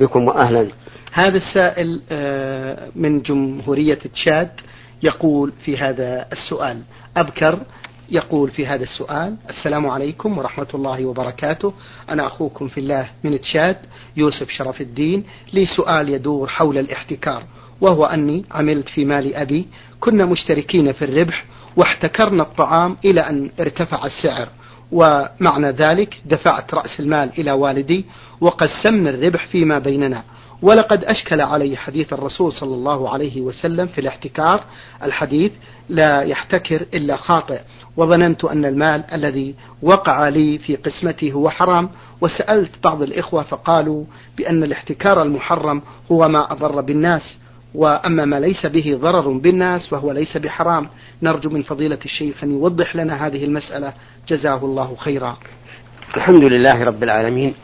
بكم وأهلا. هذا السائل آه، من جمهورية تشاد يقول في هذا السؤال. أبكر يقول في هذا السؤال السلام عليكم ورحمة الله وبركاته. أنا أخوكم في الله من تشاد يوسف شرف الدين. لي سؤال يدور حول الاحتكار وهو أني عملت في مال أبي كنا مشتركين في الربح واحتكرنا الطعام إلى أن ارتفع السعر. ومعنى ذلك دفعت رأس المال إلى والدي وقسمنا الربح فيما بيننا. ولقد أشكل علي حديث الرسول صلى الله عليه وسلم في الاحتكار. الحديث لا يحتكر إلا خاطئ. وظننت أن المال الذي وقع لي في قسمتي هو حرام. وسألت بعض الإخوة فقالوا بأن الاحتكار المحرم هو ما أضر بالناس. وأما ما ليس به ضرر بالناس فهو ليس بحرام. نرجو من فضيلة الشيخ أن يوضح لنا هذه المسألة. جزاه الله خيرا. الحمد لله رب العالمين.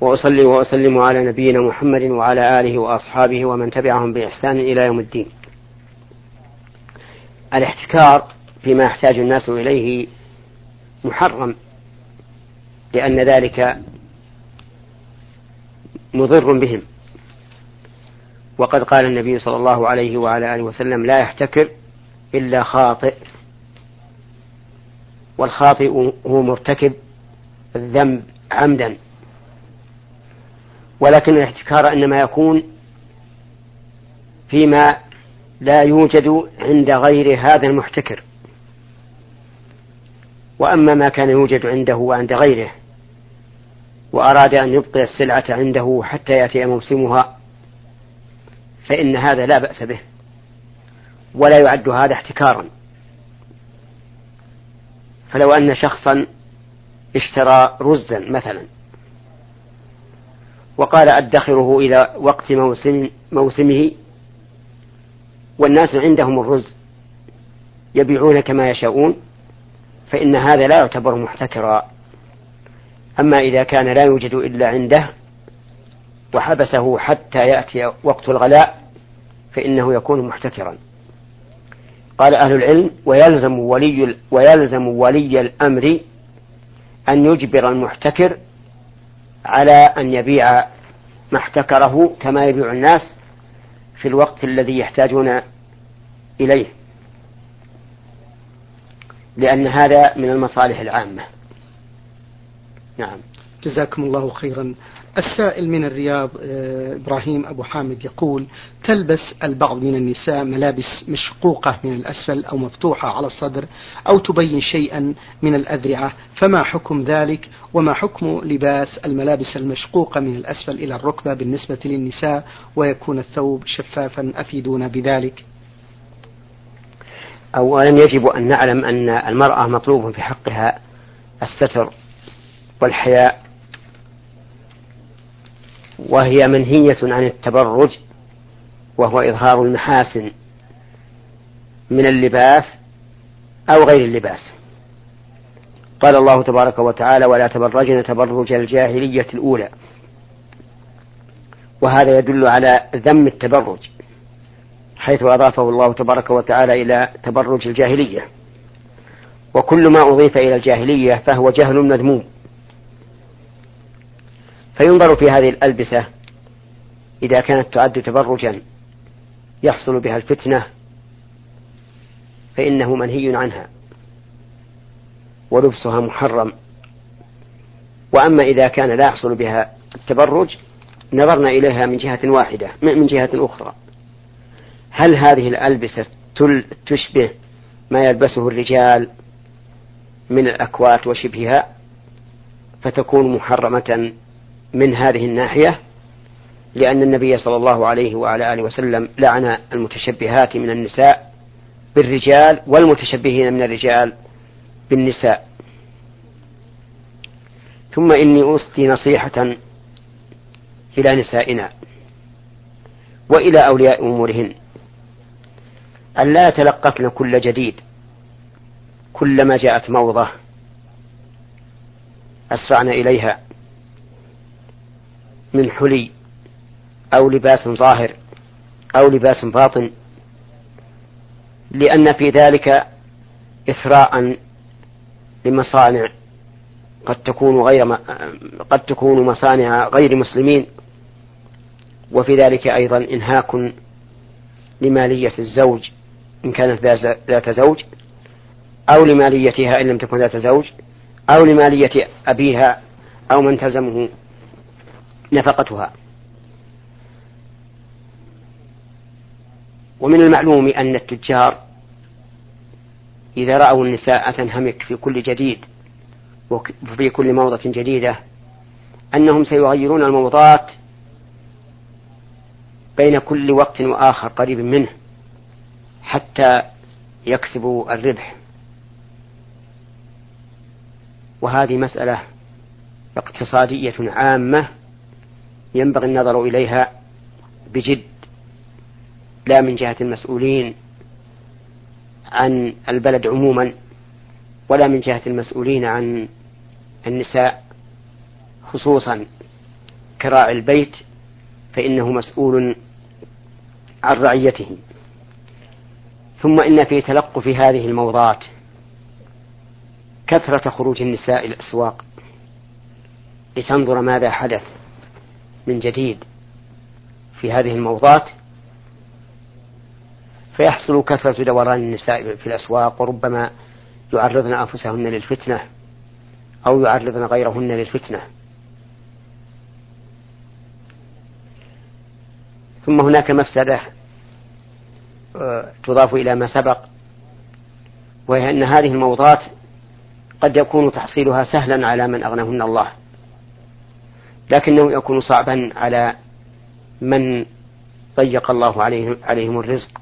وأصلي وأسلم على نبينا محمد وعلى آله وأصحابه ومن تبعهم بإحسان إلى يوم الدين. الاحتكار فيما يحتاج الناس إليه محرم لأن ذلك مضر بهم. وقد قال النبي صلى الله عليه وعلى آله وسلم لا يحتكر إلا خاطئ والخاطئ هو مرتكب الذنب عمدا ولكن الاحتكار إنما يكون فيما لا يوجد عند غير هذا المحتكر. وأما ما كان يوجد عنده وعند غيره وأراد أن يبقي السلعة عنده حتى يأتي موسمها فإن هذا لا بأس به ولا يعد هذا احتكارا. فلو أن شخصا اشترى رزا مثلا وقال أدخره إلى وقت موسم موسمه والناس عندهم الرز يبيعون كما يشاءون فإن هذا لا يعتبر محتكرا. أما إذا كان لا يوجد إلا عنده وحبسه حتى يأتي وقت الغلاء فإنه يكون محتكرا. قال أهل العلم ويلزم ولي ويلزم ولي الأمر أن يجبر المحتكر على أن يبيع ما احتكره كما يبيع الناس في الوقت الذي يحتاجون إليه. لأن هذا من المصالح العامة. نعم. جزاكم الله خيرا. السائل من الرياض آه، إبراهيم أبو حامد يقول تلبس البعض من النساء ملابس مشقوقة من الأسفل أو مفتوحة على الصدر أو تبين شيئا من الأذرعة فما حكم ذلك؟ وما حكم لباس الملابس المشقوقة من الأسفل إلى الركبة بالنسبة للنساء ويكون الثوب شفافا أفيدونا بذلك؟ أولا يجب أن نعلم أن المرأة مطلوب في حقها الستر والحياء وهي منهية عن التبرج وهو إظهار المحاسن من اللباس أو غير اللباس. قال الله تبارك وتعالى ولا تبرجن تبرج الجاهلية الأولى وهذا يدل على ذم التبرج حيث أضافه الله تبارك وتعالى إلى تبرج الجاهلية. وكل ما أضيف إلى الجاهلية فهو جهل مذموم. فينظر في هذه الألبسة إذا كانت تعد تبرجا يحصل بها الفتنة فإنه منهي عنها ولبسها محرم. وأما إذا كان لا يحصل بها التبرج نظرنا إليها من جهة واحدة من جهة أخرى. هل هذه الألبسة تشبه ما يلبسه الرجال من الأكوات وشبهها؟ فتكون محرمة من هذه الناحية لأن النبي صلى الله عليه وعلى آله وسلم لعن المتشبهات من النساء بالرجال والمتشبهين من الرجال بالنساء. ثم إني أوصي نصيحة إلى نسائنا وإلى أولياء أمورهن. أن لا يتلقفن كل جديد كلما جاءت موضة أسرعن إليها. من حلي أو لباس ظاهر أو لباس باطن لأن في ذلك إثراء لمصانع قد تكون غير قد تكون مصانع غير مسلمين وفي ذلك أيضا إنهاك لمالية الزوج إن كانت ذات زوج أو لماليتها إن لم تكن ذات زوج أو لمالية أبيها أو من تلزمه نفقتها. ومن المعلوم أن التجار إذا رأوا النساء تنهمك في كل جديد وفي كل موضة جديدة أنهم سيغيرون الموضات بين كل وقت وآخر قريب منه حتى يكسبوا الربح. وهذه مسألة اقتصادية عامة ينبغي النظر إليها بجد لا من جهة المسؤولين عن البلد عموما ولا من جهة المسؤولين عن النساء خصوصا كراعي البيت فإنه مسؤول عن رعيته ثم إن في تلقف هذه الموضات كثرة خروج النساء الأسواق لتنظر ماذا حدث. من جديد في هذه الموضات فيحصل كثرة دوران النساء في الأسواق وربما يعرضن أنفسهن للفتنة أو يعرضن غيرهن للفتنة. ثم هناك مفسدة آه، تضاف إلى ما سبق وهي أن هذه الموضات قد يكون تحصيلها سهلا على من أغناهن الله. لكنه يكون صعبا على من ضيق الله عليهم, عليهم الرزق.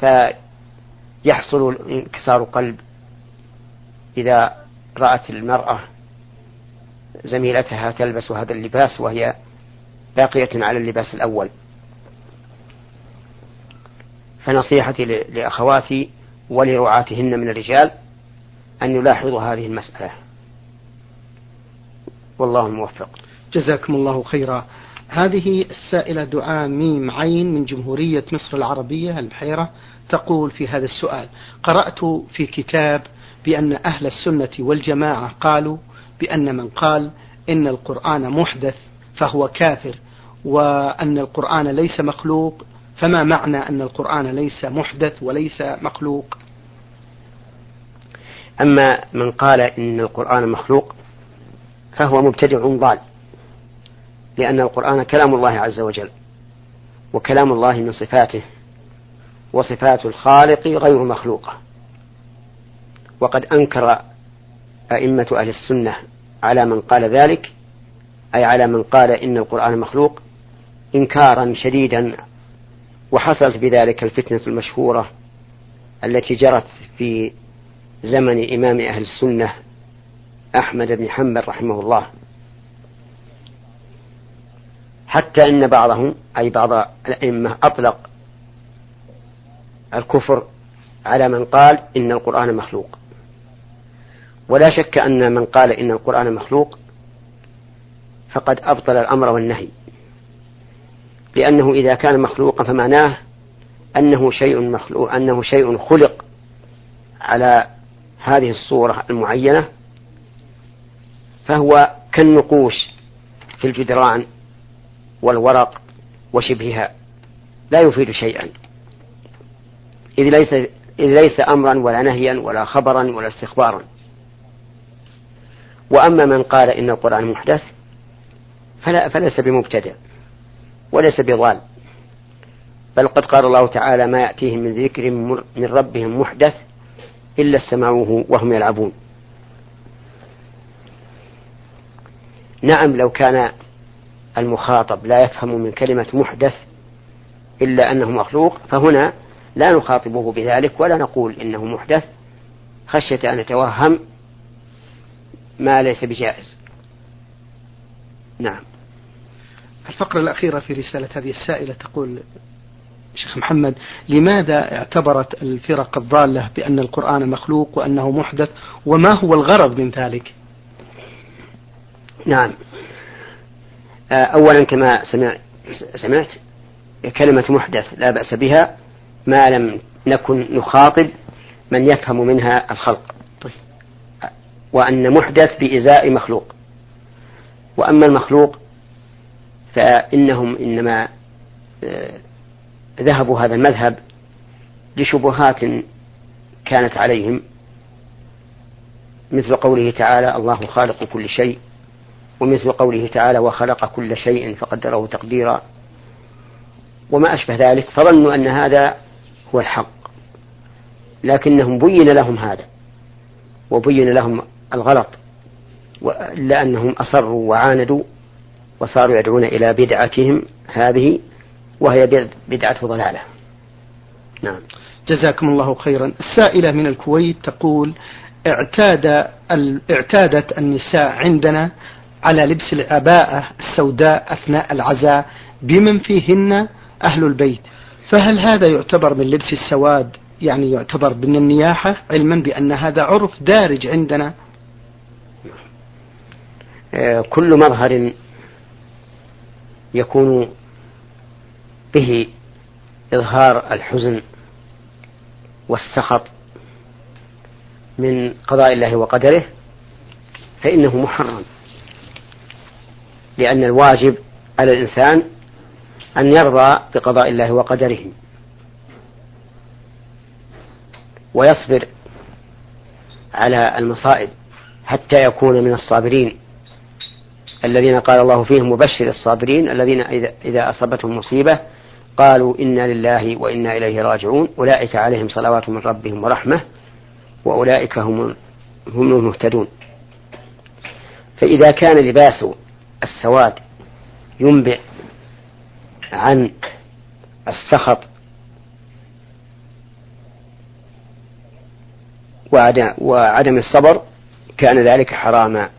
فيحصل انكسار قلب إذا رأت المرأة زميلتها تلبس هذا اللباس وهي باقية على اللباس الأول. فنصيحتي لأخواتي ولرعاتهن من الرجال أن يلاحظوا هذه المسألة. والله الموفق جزاكم الله خيرا. هذه السائلة دعاء ميم عين من جمهورية مصر العربية البحيرة تقول في هذا السؤال قرأت في كتاب بأن أهل السنة والجماعة قالوا بأن من قال إن القرآن محدث فهو كافر وأن القرآن ليس مخلوق فما معنى أن القرآن ليس محدث وليس مخلوق؟ أما من قال إن القرآن مخلوق فهو مبتدع ضال لأن القرآن كلام الله عز وجل وكلام الله من صفاته وصفات الخالق غير مخلوقة. وقد أنكر أئمة أهل السنة على من قال ذلك أي على من قال إن القرآن مخلوق إنكارا شديدا وحصلت بذلك الفتنة المشهورة التي جرت في زمن إمام أهل السنة أحمد بن حنبل رحمه الله. حتى إن بعضهم أي بعض الأئمة أطلق الكفر على من قال إن القرآن مخلوق. ولا شك أن من قال إن القرآن مخلوق فقد أبطل الأمر والنهي. لأنه إذا كان مخلوقا فمعناه أنه شيء مخلوق أنه شيء خلق على هذه الصورة المعينة. فهو كالنقوش في الجدران والورق وشبهها لا يفيد شيئا. إذ ليس إذ ليس أمرا ولا نهيا ولا خبرا ولا استخبارا. وأما من قال إن القرآن محدث فلا فليس بمبتدع وليس بضال. بل قد قال الله تعالى ما يأتيهم من ذكر من ربهم محدث إلا استمعوه وهم يلعبون. نعم لو كان المخاطب لا يفهم من كلمة محدث إلا أنه مخلوق فهنا لا نخاطبه بذلك ولا نقول إنه محدث خشية أن يتوهم ما ليس بجائز. نعم. الفقرة الأخيرة في رسالة هذه السائلة تقول شيخ محمد لماذا اعتبرت الفرق الضالة بأن القرآن مخلوق وأنه محدث وما هو الغرض من ذلك؟ نعم. آه، أولا كما سمع سمعت كلمة محدث لا بأس بها ما لم نكن نخاطب من يفهم منها الخلق. طيب. وأن محدث بإزاء مخلوق. وأما المخلوق فإنهم إنما آه، ذهبوا هذا المذهب لشبهات كانت عليهم مثل قوله تعالى الله خالق كل شيء ومثل قوله تعالى وخلق كل شيء فقدره تقديرا. وما أشبه ذلك فظنوا أن هذا هو الحق. لكنهم بين لهم هذا وبين لهم الغلط إلا أنهم أصروا وعاندوا وصاروا يدعون إلى بدعتهم هذه وهي بدعة ضلالة. نعم. جزاكم الله خيرا. السائلة من الكويت تقول اعتاد اعتادت النساء عندنا على لبس العباءة السوداء أثناء العزاء بمن فيهن أهل البيت. فهل هذا يعتبر من لبس السواد؟ يعني يعتبر من النياحة علما بأن هذا عرف دارج عندنا. آه، كل مظهر يكون به إظهار الحزن والسخط من قضاء الله وقدره فإنه محرم. لأن الواجب على الإنسان أن يرضى بقضاء الله وقدره ويصبر على المصائب حتى يكون من الصابرين. الذين قال الله فيهم مبشر الصابرين الذين إذا أصابتهم مصيبة قالوا إنا لله وإنا إليه راجعون. أولئك عليهم صلوات من ربهم ورحمة وأولئك هم هم المهتدون. فإذا كان لباس السواد ينبع عن السخط وعدم الصبر كان ذلك حراما.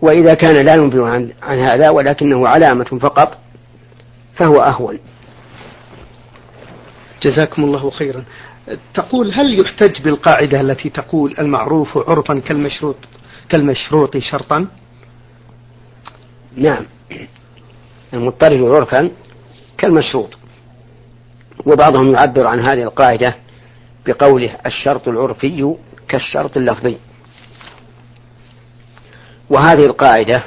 وإذا كان لا ينبئ عن, عن هذا ولكنه علامة فقط فهو أهون. جزاكم الله خيرا. تقول هل يحتج بالقاعدة التي تقول المعروف عرفا كالمشروط كالمشروط شرطا؟ نعم. المضطرد عرفا كالمشروط. وبعضهم يعبر عن هذه القاعدة بقوله الشرط العرفي كالشرط اللفظي. وهذه القاعدة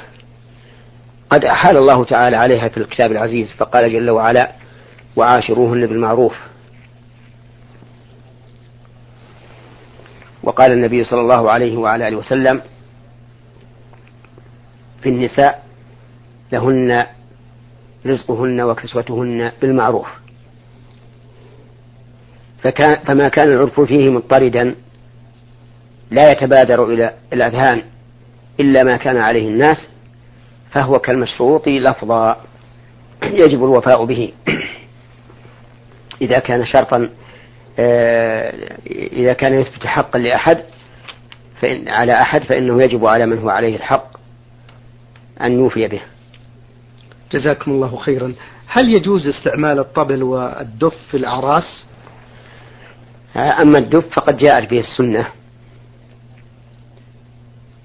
قد أحال الله تعالى عليها في الكتاب العزيز فقال جل وعلا وعاشروهن بالمعروف وقال النبي صلى الله عليه وعلى آله وسلم في النساء لهن رزقهن وكسوتهن بالمعروف. فكان فما كان العرف فيه مضطردا لا يتبادر إلى الأذهان إلا ما كان عليه الناس فهو كالمشروط لفظا يجب الوفاء به. إذا كان شرطا آه، إذا كان يثبت حقا لأحد فإن على أحد فإنه يجب على من هو عليه الحق أن يوفي به. جزاكم الله خيرا. هل يجوز استعمال الطبل والدف في الأعراس؟ آه، أما الدف فقد جاءت به السنة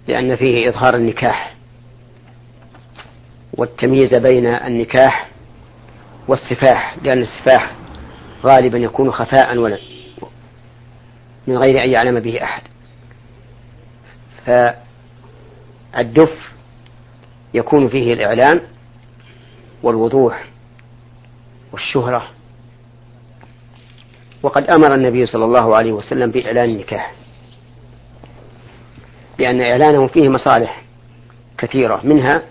لأن فيه إظهار النكاح والتمييز بين النكاح والسفاح لأن السفاح غالبا يكون خفاء ولا من غير أن يعلم به أحد. فالدف يكون فيه الإعلان والوضوح والشهرة. وقد أمر النبي صلى الله عليه وسلم بإعلان النكاح لأن إعلانه فيه مصالح كثيرة منها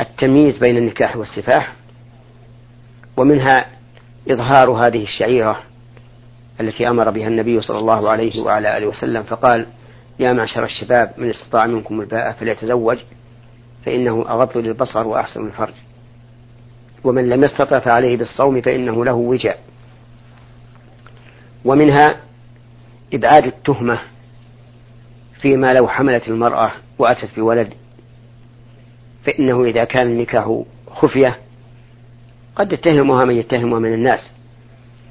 التمييز بين النكاح والسفاح ومنها إظهار هذه الشعيرة التي أمر بها النبي صلى الله عليه وعلى آله وسلم فقال يا معشر الشباب من استطاع منكم الباءة فليتزوج فإنه أغض للبصر وأحسن الفرج. ومن لم يستطع فعليه بالصوم فإنه له وجاء ومنها إبعاد التهمة فيما لو حملت المرأة وأتت بولد فإنه إذا كان النكاح خفية قد يتهمها من يتهمها من الناس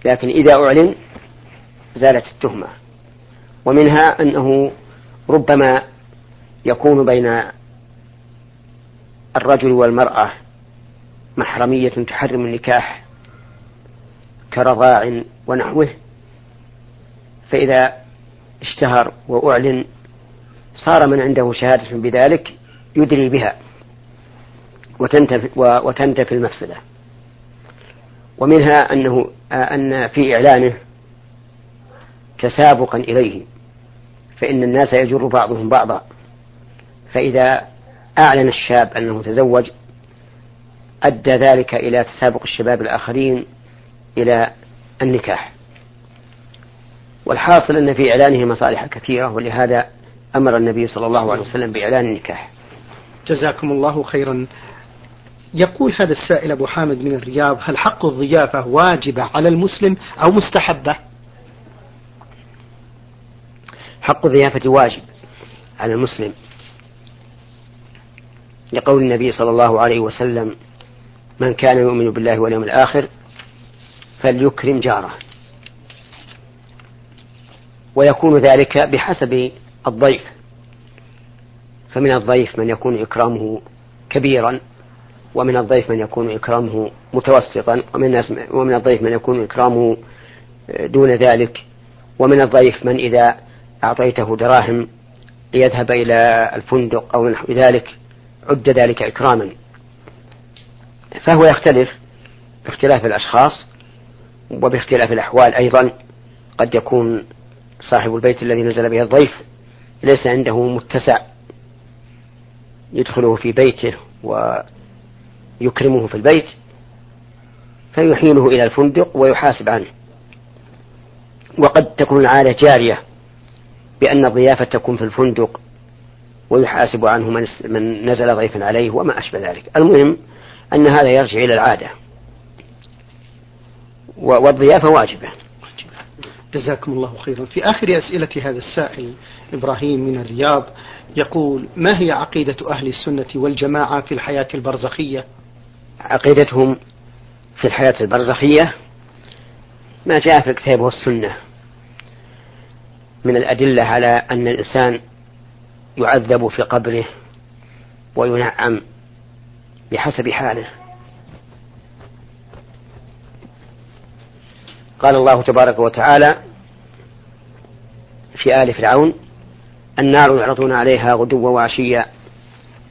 لكن إذا أعلن زالت التهمة. ومنها أنه ربما يكون بين الرجل والمرأة محرمية تحرم النكاح كرضاع ونحوه فإذا اشتهر وأعلن صار من عنده شهادة بذلك يدري بها وتنتفي, وتنتفي المفسدة. ومنها أنه أن في إعلانه تسابقا إليه فإن الناس يجر بعضهم بعضا فإذا أعلن الشاب أنه تزوج أدى ذلك إلى تسابق الشباب الآخرين إلى النكاح. والحاصل أن في إعلانه مصالح كثيرة ولهذا أمر النبي صلى الله عليه وسلم بإعلان النكاح. جزاكم الله خيرا. يقول هذا السائل أبو حامد من الرياض هل حق الضيافة واجبة على المسلم أو مستحبة؟ حق الضيافة واجب على المسلم. لقول النبي صلى الله عليه وسلم من كان يؤمن بالله واليوم الآخر فليكرم جاره. ويكون ذلك بحسب الضيف. فمن الضيف من يكون إكرامه كبيرا ومن الضيف من يكون إكرامه متوسطا ومن, ومن الضيف من يكون إكرامه دون ذلك ومن الضيف من إذا أعطيته دراهم ليذهب إلى الفندق أو نحو ذلك عد ذلك إكراما. فهو يختلف باختلاف الأشخاص وباختلاف الأحوال أيضا. قد يكون صاحب البيت الذي نزل به الضيف ليس عنده متسع يدخله في بيته ويكرمه في البيت فيحيله إلى الفندق ويحاسب عنه. وقد تكون العادة جارية بأن الضيافة تكون في الفندق ويحاسب عنه من نزل ضيفا عليه وما أشبه ذلك. المهم أن هذا يرجع إلى العادة. والضيافة واجبة. جزاكم الله خيرا. في آخر أسئلة هذا السائل إبراهيم من الرياض يقول ما هي عقيدة أهل السنة والجماعة في الحياة البرزخية؟ عقيدتهم في الحياة البرزخية ما جاء في الكتاب والسنة. من الأدلة على أن الإنسان يعذب في قبره وينعم بحسب حاله. قال الله تبارك وتعالى في آل فرعون النار يعرضون عليها غدوا وعشيا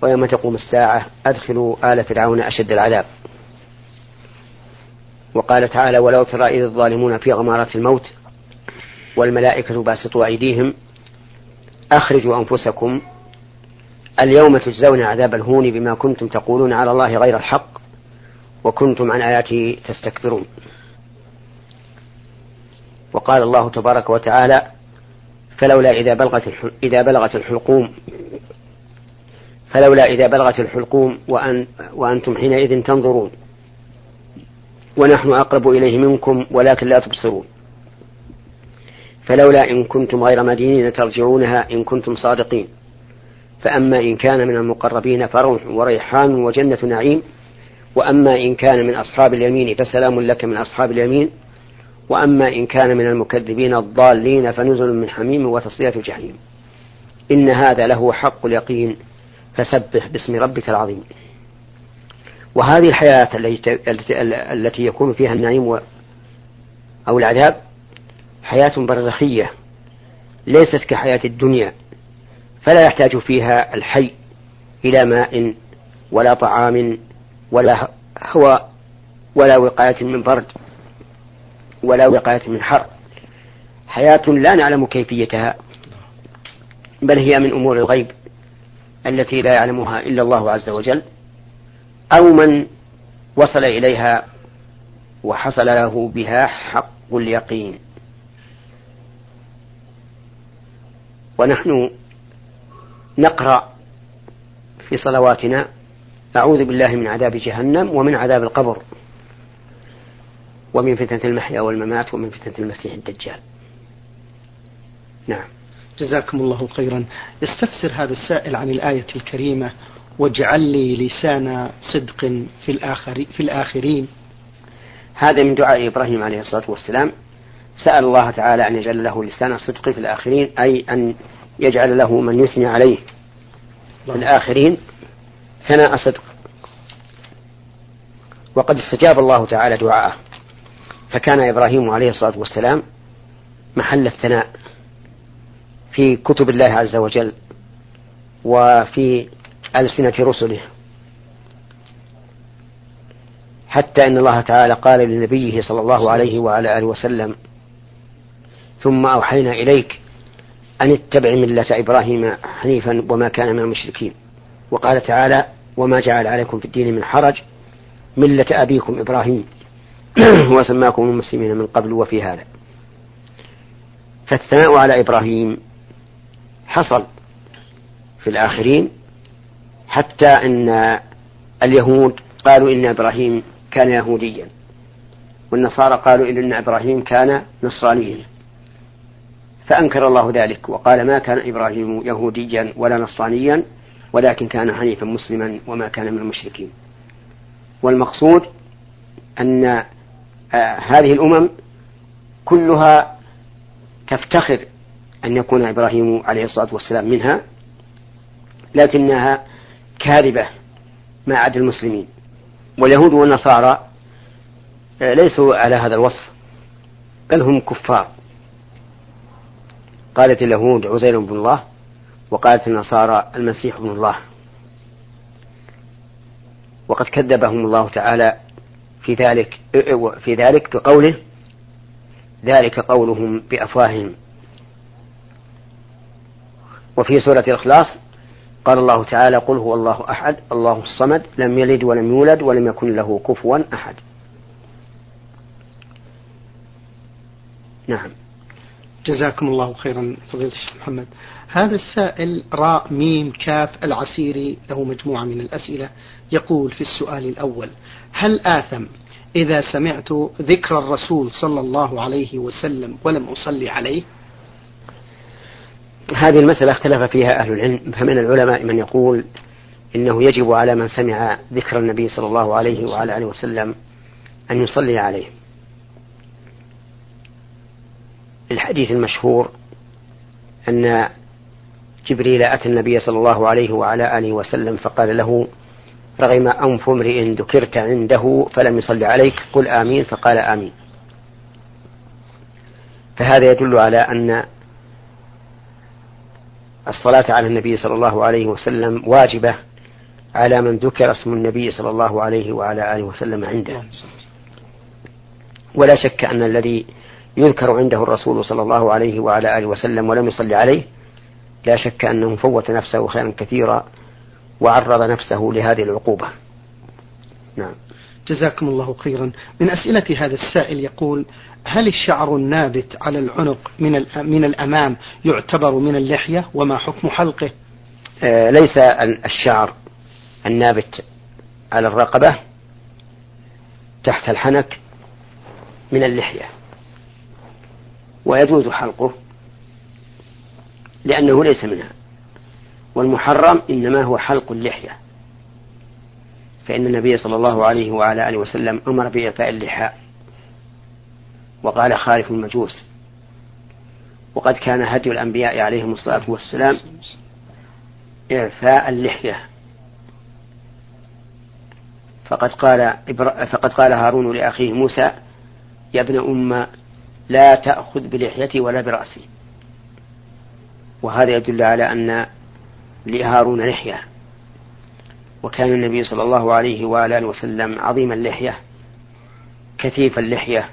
ويوم تقوم الساعة أدخلوا آل فرعون أشد العذاب. وقال تعالى ولو ترى إذ الظالمون في غمارات الموت والملائكة باسطوا أيديهم أخرجوا أنفسكم اليوم تجزون عذاب الهون بما كنتم تقولون على الله غير الحق وكنتم عن آياته تستكبرون. وقال الله تبارك وتعالى فلولا إذا بلغت إذا بلغت الحلقوم فلولا إذا بلغت الحلقوم وأن وأنتم حينئذ تنظرون. ونحن أقرب إليه منكم ولكن لا تبصرون. فلولا إن كنتم غير مدينين ترجعونها إن كنتم صادقين. فأما إن كان من المقربين فروح وريحان وجنة نعيم وأما إن كان من أصحاب اليمين فسلام لك من أصحاب اليمين وأما إن كان من المكذبين الضالين فنزل من حميم وتصلية جحيم إن هذا له حق اليقين فسبح باسم ربك العظيم. وهذه الحياة التي يكون فيها النعيم أو العذاب حياة برزخية ليست كحياة الدنيا. فلا يحتاج فيها الحي إلى ماء ولا طعام ولا هواء ولا وقاية من برد ولا وقاية من حر. حياة لا نعلم كيفيتها بل هي من أمور الغيب التي لا يعلمها إلا الله عز وجل. أو من وصل إليها وحصل له بها حق اليقين. ونحن نقرأ في صلواتنا أعوذ بالله من عذاب جهنم ومن عذاب القبر ومن فتنة المحيا والممات ومن فتنة المسيح الدجال. نعم. جزاكم الله خيرا. يستفسر هذا السائل عن الآية الكريمة واجعل لي لسان صدق في, الآخر في الآخرين. هذا من دعاء إبراهيم عليه الصلاة والسلام. سأل الله تعالى أن يجعل له لسان صدق في الآخرين أي أن يجعل له من يثني عليه. في الآخرين ثناء صدق. وقد استجاب الله تعالى دعاءه. فكان إبراهيم عليه الصلاة والسلام محل الثناء في كتب الله عز وجل وفي ألسنة رسله. حتى إن الله تعالى قال لنبيه صلى الله عليه وعلى آله وسلم ثم أوحينا إليك أن اتبع ملة إبراهيم حنيفا وما كان من المشركين. وقال تعالى وما جعل عليكم في الدين من حرج ملة أبيكم إبراهيم وسماكم المسلمين من قبل وفي هذا. فالثناء على إبراهيم حصل في الآخرين حتى أن اليهود قالوا إن إبراهيم كان يهوديا والنصارى قالوا إن إبراهيم كان نصرانيا. فأنكر الله ذلك وقال ما كان إبراهيم يهوديا ولا نصرانيا ولكن كان حنيفا مسلما وما كان من المشركين. والمقصود أن آه، هذه الأمم كلها تفتخر أن يكون إبراهيم عليه الصلاة والسلام منها لكنها كاذبة ما عدا المسلمين. واليهود والنصارى آه، ليسوا على هذا الوصف بل هم كفار. قالت اليهود عزير بن الله وقالت النصارى المسيح ابن الله. وقد كذبهم الله تعالى في ذلك في ذلك بقوله ذلك قولهم بأفواههم. وفي سورة الإخلاص قال الله تعالى قل هو الله أحد الله الصمد لم يلد ولم يولد ولم يكن له كفوا أحد. نعم. جزاكم الله خيرا فضيلة الشيخ محمد. هذا السائل راء ميم كاف العسيري له مجموعة من الأسئلة يقول في السؤال الأول هل آثم إذا سمعت ذكر الرسول صلى الله عليه وسلم ولم أصلي عليه؟ هذه المسألة اختلف فيها أهل العلم فمن العلماء من يقول إنه يجب على من سمع ذكر النبي صلى الله عليه وعلى آله وسلم أن يصلي عليه. الحديث المشهور أن جبريل أتى النبي صلى الله عليه وعلى آله وسلم فقال له رغم أنف امرئ ذكرت عنده فلم يصل عليك قل آمين. فقال آمين. فهذا يدل على أن الصلاة على النبي صلى الله عليه وسلم واجبة على من ذكر اسم النبي صلى الله عليه وعلى آله وسلم عنده. ولا شك أن الذي يذكر عنده الرسول صلى الله عليه وعلى آله وسلم ولم يصلي عليه لا شك أنه فوت نفسه خيرا كثيرا وعرض نفسه لهذه العقوبة. نعم. جزاكم الله خيرا. من أسئلة هذا السائل يقول هل الشعر النابت على العنق من من الأمام يعتبر من اللحية وما حكم حلقه؟ آه ليس الشعر النابت على الرقبة تحت الحنك من اللحية. ويجوز حلقه لأنه ليس منها. والمحرم إنما هو حلق اللحية. فإن النبي صلى الله عليه وعلى آله وسلم أمر بإعفاء اللحاء. وقال خالف المجوس. وقد كان هدي الأنبياء عليهم الصلاة والسلام إعفاء اللحية. فقد قال فقد قال هارون لأخيه موسى يا ابن أم لا تأخذ بلحيتي ولا برأسي. وهذا يدل على أن لهارون لحية. وكان النبي صلى الله عليه وآله وسلم عظيم اللحية كثيف اللحية.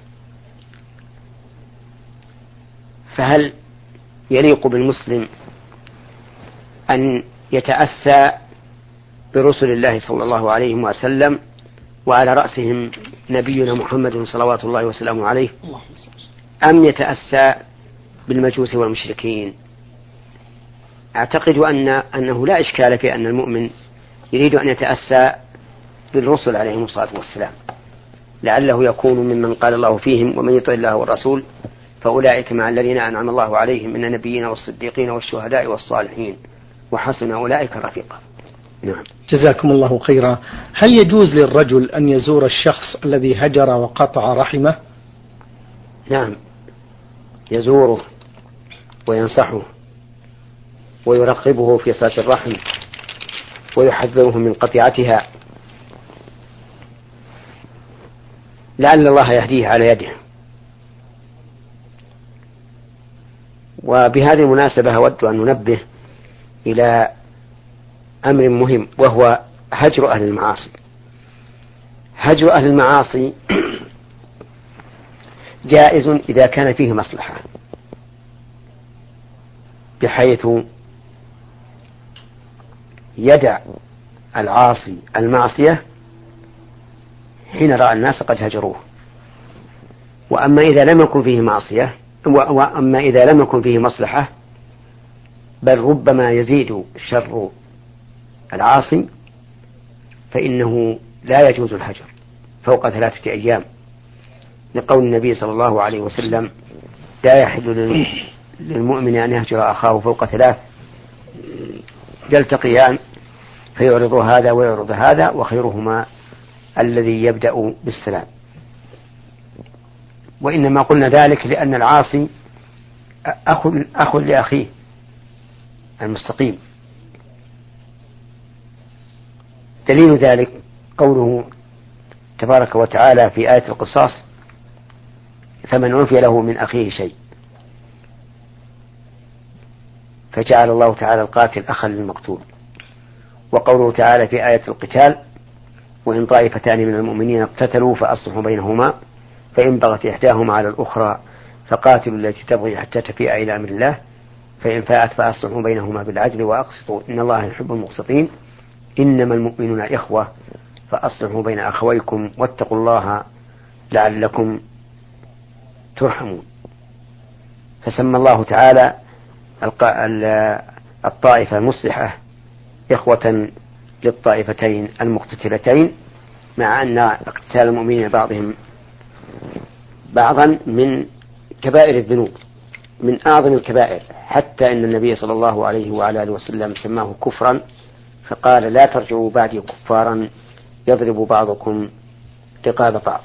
فهل يليق بالمسلم أن يتأسى برسل الله صلى الله عليه وسلم وعلى رأسهم نبينا محمد صلوات الله وسلامه عليه؟ أم يتأسى بالمجوس والمشركين؟ أعتقد أن أنه لا إشكال في أن المؤمن يريد أن يتأسى بالرسل عليهم الصلاة والسلام. لعله يكون ممن قال الله فيهم ومن يطع الله والرسول فأولئك مع الذين أنعم الله عليهم من النبيين والصديقين والشهداء والصالحين وحسن أولئك رفيقا. نعم. جزاكم الله خيرا. هل يجوز للرجل أن يزور الشخص الذي هجر وقطع رحمه؟ نعم. يزوره وينصحه ويرغبه في صلة الرحم ويحذره من قطيعتها. لعل الله يهديه على يده. وبهذه المناسبة أود أن ننبه إلى أمر مهم وهو هجر أهل المعاصي. هجر أهل المعاصي جائز إذا كان فيه مصلحة. بحيث يدع العاصي المعصية حين رأى الناس قد هجروه. وأما إذا لم يكن فيه معصية وأما إذا لم يكن فيه مصلحة بل ربما يزيد شر العاصي فإنه لا يجوز الهجر فوق ثلاثة أيام. لقول النبي صلى الله عليه وسلم لا يحل للمؤمن أن يهجر أخاه فوق ثلاث يلتقيان فيعرض هذا ويعرض هذا وخيرهما الذي يبدأ بالسلام. وإنما قلنا ذلك لأن العاصي أخ أخ لأخيه المستقيم. دليل ذلك قوله تبارك وتعالى في آية القصاص فمن عفي له من أخيه شيء. فجعل الله تعالى القاتل أخا للمقتول. وقوله تعالى في آية القتال وإن طائفتان من المؤمنين اقتتلوا فأصلحوا بينهما فإن بغت إحداهما على الأخرى فقاتلوا التي تبغي حتى تفيء إلى أمر الله فإن فاءت فأصلحوا بينهما بالعدل وأقسطوا. إن الله يحب المقسطين. إنما المؤمنون إخوة فأصلحوا بين أخويكم واتقوا الله لعلكم ترحمون. فسمى الله تعالى الطائفة المصلحة إخوة للطائفتين المقتتلتين مع أن اقتتال المؤمنين بعضهم بعضا من كبائر الذنوب من أعظم الكبائر حتى أن النبي صلى الله عليه وعلى آله وسلم سماه كفرا فقال لا ترجعوا بعدي كفارا يضرب بعضكم رقاب بعض.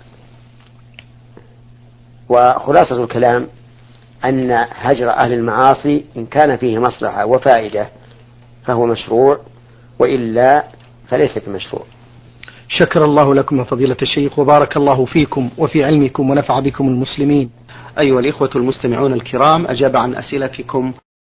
وخلاصة الكلام أن هجر أهل المعاصي إن كان فيه مصلحة وفائدة فهو مشروع وإلا فليس بمشروع. شكر الله لكم فضيلة الشيخ وبارك الله فيكم وفي علمكم ونفع بكم المسلمين. أيها الإخوة المستمعون الكرام أجاب عن أسئلتكم